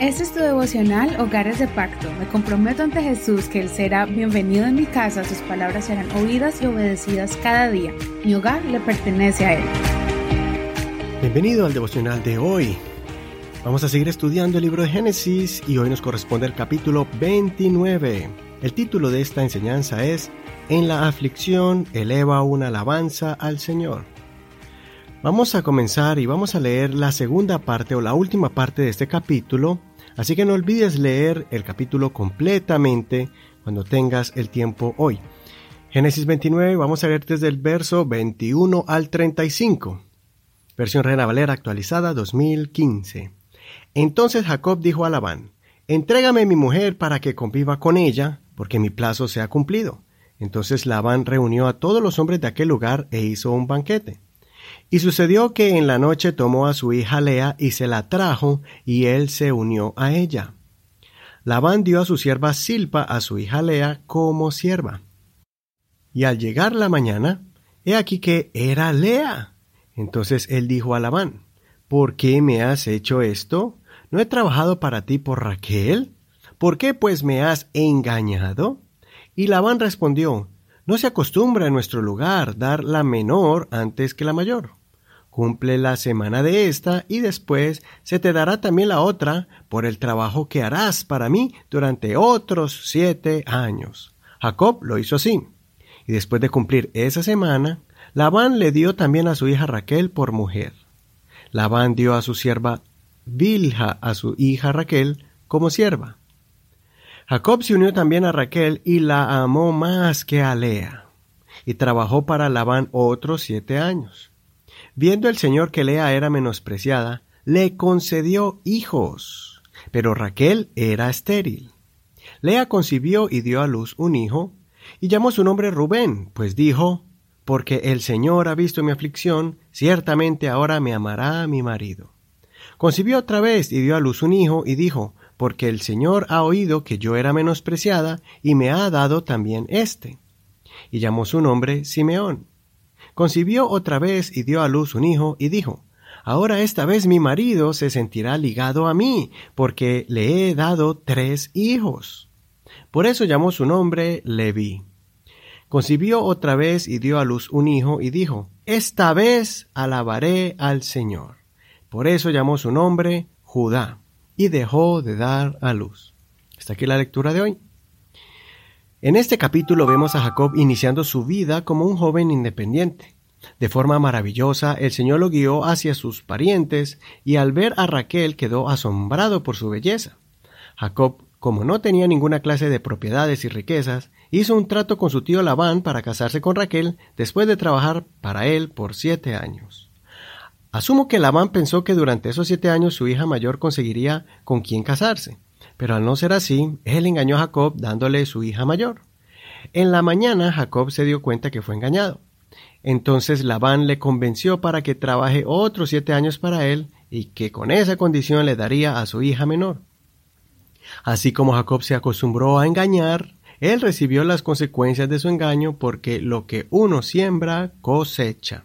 Este es tu devocional Hogares de Pacto. Me comprometo ante Jesús que Él será bienvenido en mi casa, sus palabras serán oídas y obedecidas cada día. Mi hogar le pertenece a Él. Bienvenido al devocional de hoy. Vamos a seguir estudiando el libro de Génesis y hoy nos corresponde el capítulo 29. El título de esta enseñanza es En la aflicción eleva una alabanza al Señor. Vamos a comenzar y vamos a leer la segunda parte o la última parte de este capítulo Así que no olvides leer el capítulo completamente cuando tengas el tiempo hoy. Génesis 29, vamos a leer desde el verso 21 al 35. Versión Reina Valera actualizada 2015. Entonces Jacob dijo a Labán, Entrégame mi mujer para que conviva con ella, porque mi plazo se ha cumplido. Entonces Labán reunió a todos los hombres de aquel lugar e hizo un banquete. Y sucedió que en la noche tomó a su hija Lea y se la trajo, y él se unió a ella. Labán dio a su sierva Silpa a su hija Lea como sierva. Y al llegar la mañana, he aquí que era Lea. Entonces él dijo a Labán, ¿Por qué me has hecho esto? ¿No he trabajado para ti por Raquel? ¿Por qué pues me has engañado? Y Labán respondió, No se acostumbra en nuestro lugar dar la menor antes que la mayor. Cumple la semana de esta y después se te dará también la otra por el trabajo que harás para mí durante otros siete años. Jacob lo hizo así. Y después de cumplir esa semana, Labán le dio también a su hija Raquel por mujer. Labán dio a su sierva Bilha a su hija Raquel como sierva. Jacob se unió también a Raquel y la amó más que a Lea, y trabajó para Labán otros siete años. Viendo el Señor que Lea era menospreciada, le concedió hijos, pero Raquel era estéril. Lea concibió y dio a luz un hijo, y llamó su nombre Rubén, pues dijo, porque el Señor ha visto mi aflicción, ciertamente ahora me amará mi marido. Concibió otra vez y dio a luz un hijo, y dijo, porque el Señor ha oído que yo era menospreciada, y me ha dado también éste. Y llamó su nombre Simeón. Concibió otra vez y dio a luz un hijo, y dijo, Ahora esta vez mi marido se sentirá ligado a mí, porque le he dado tres hijos. Por eso llamó su nombre Leví. Concibió otra vez y dio a luz un hijo, y dijo, Esta vez alabaré al Señor. Por eso llamó su nombre Judá, y dejó de dar a luz. Hasta aquí la lectura de hoy. En este capítulo vemos a Jacob iniciando su vida como un joven independiente. De forma maravillosa, el Señor lo guió hacia sus parientes y al ver a Raquel quedó asombrado por su belleza. Jacob, como no tenía ninguna clase de propiedades y riquezas, hizo un trato con su tío Labán para casarse con Raquel después de trabajar para él por siete años. Asumo que Labán pensó que durante esos siete años su hija mayor conseguiría con quién casarse. Pero al no ser así, él engañó a Jacob dándole su hija mayor. En la mañana Jacob se dio cuenta que fue engañado. Entonces Labán le convenció para que trabaje otros siete años para él y que con esa condición le daría a su hija menor. Así como Jacob se acostumbró a engañar, él recibió las consecuencias de su engaño porque lo que uno siembra cosecha.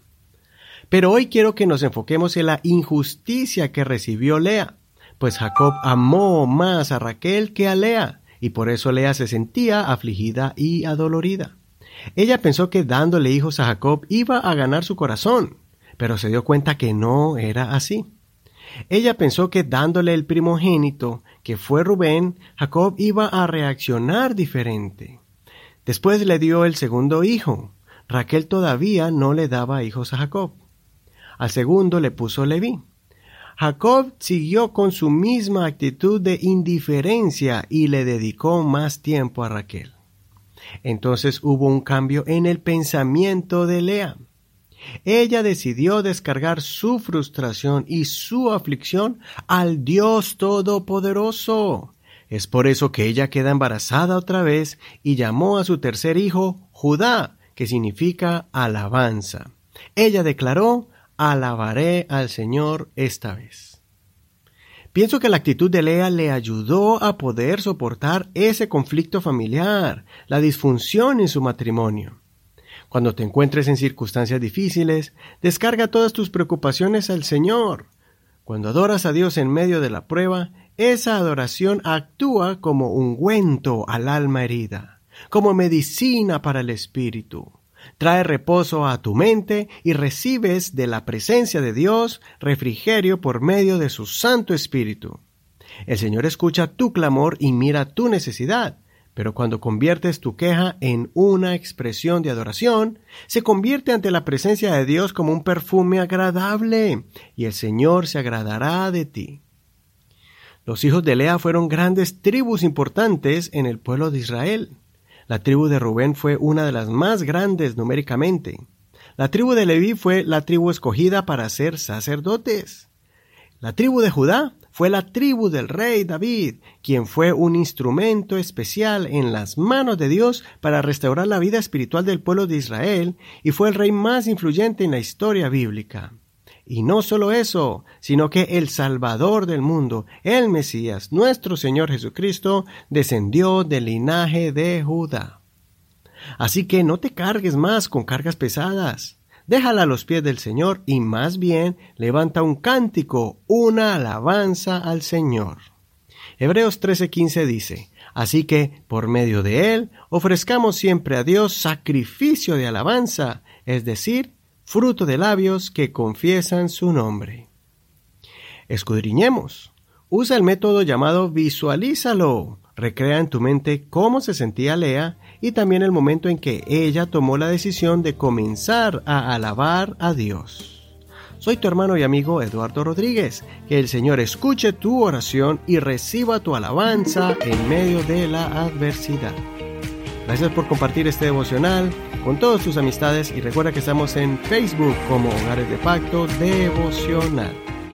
Pero hoy quiero que nos enfoquemos en la injusticia que recibió Lea pues Jacob amó más a Raquel que a Lea, y por eso Lea se sentía afligida y adolorida. Ella pensó que dándole hijos a Jacob iba a ganar su corazón, pero se dio cuenta que no era así. Ella pensó que dándole el primogénito, que fue Rubén, Jacob iba a reaccionar diferente. Después le dio el segundo hijo. Raquel todavía no le daba hijos a Jacob. Al segundo le puso Leví. Jacob siguió con su misma actitud de indiferencia y le dedicó más tiempo a Raquel. Entonces hubo un cambio en el pensamiento de Lea. Ella decidió descargar su frustración y su aflicción al Dios Todopoderoso. Es por eso que ella queda embarazada otra vez y llamó a su tercer hijo Judá, que significa alabanza. Ella declaró, alabaré al Señor esta vez. Pienso que la actitud de Lea le ayudó a poder soportar ese conflicto familiar, la disfunción en su matrimonio. Cuando te encuentres en circunstancias difíciles, descarga todas tus preocupaciones al Señor, Cuando adoras a Dios en medio de la prueba, esa adoración actúa como ungüento al alma herida, como medicina para el espíritu. Trae reposo a tu mente y recibes de la presencia de Dios refrigerio por medio de su Santo Espíritu. El Señor escucha tu clamor y mira tu necesidad, pero cuando conviertes tu queja en una expresión de adoración, se convierte ante la presencia de Dios como un perfume agradable, y el Señor se agradará de ti. Los hijos de Lea fueron grandes tribus importantes en el pueblo de Israel. La tribu de Rubén fue una de las más grandes numéricamente. La tribu de Leví fue la tribu escogida para ser sacerdotes. La tribu de Judá fue la tribu del rey David, quien fue un instrumento especial en las manos de Dios para restaurar la vida espiritual del pueblo de Israel y fue el rey más influyente en la historia bíblica. Y no solo eso, sino que el Salvador del mundo, el Mesías, nuestro Señor Jesucristo, descendió del linaje de Judá. Así que no te cargues más con cargas pesadas. Déjala a los pies del Señor y más bien levanta un cántico, una alabanza al Señor. Hebreos 13:15 dice, Así que, por medio de él, ofrezcamos siempre a Dios sacrificio de alabanza, es decir, fruto de labios que confiesan su nombre. Escudriñemos. Usa el método llamado visualízalo. Recrea en tu mente cómo se sentía Lea y también el momento en que ella tomó la decisión de comenzar a alabar a Dios. Soy tu hermano y amigo Eduardo Rodríguez. Que el Señor escuche tu oración y reciba tu alabanza en medio de la adversidad. Gracias por compartir este devocional con todas tus amistades y recuerda que estamos en Facebook como Hogares de Pacto Devocional.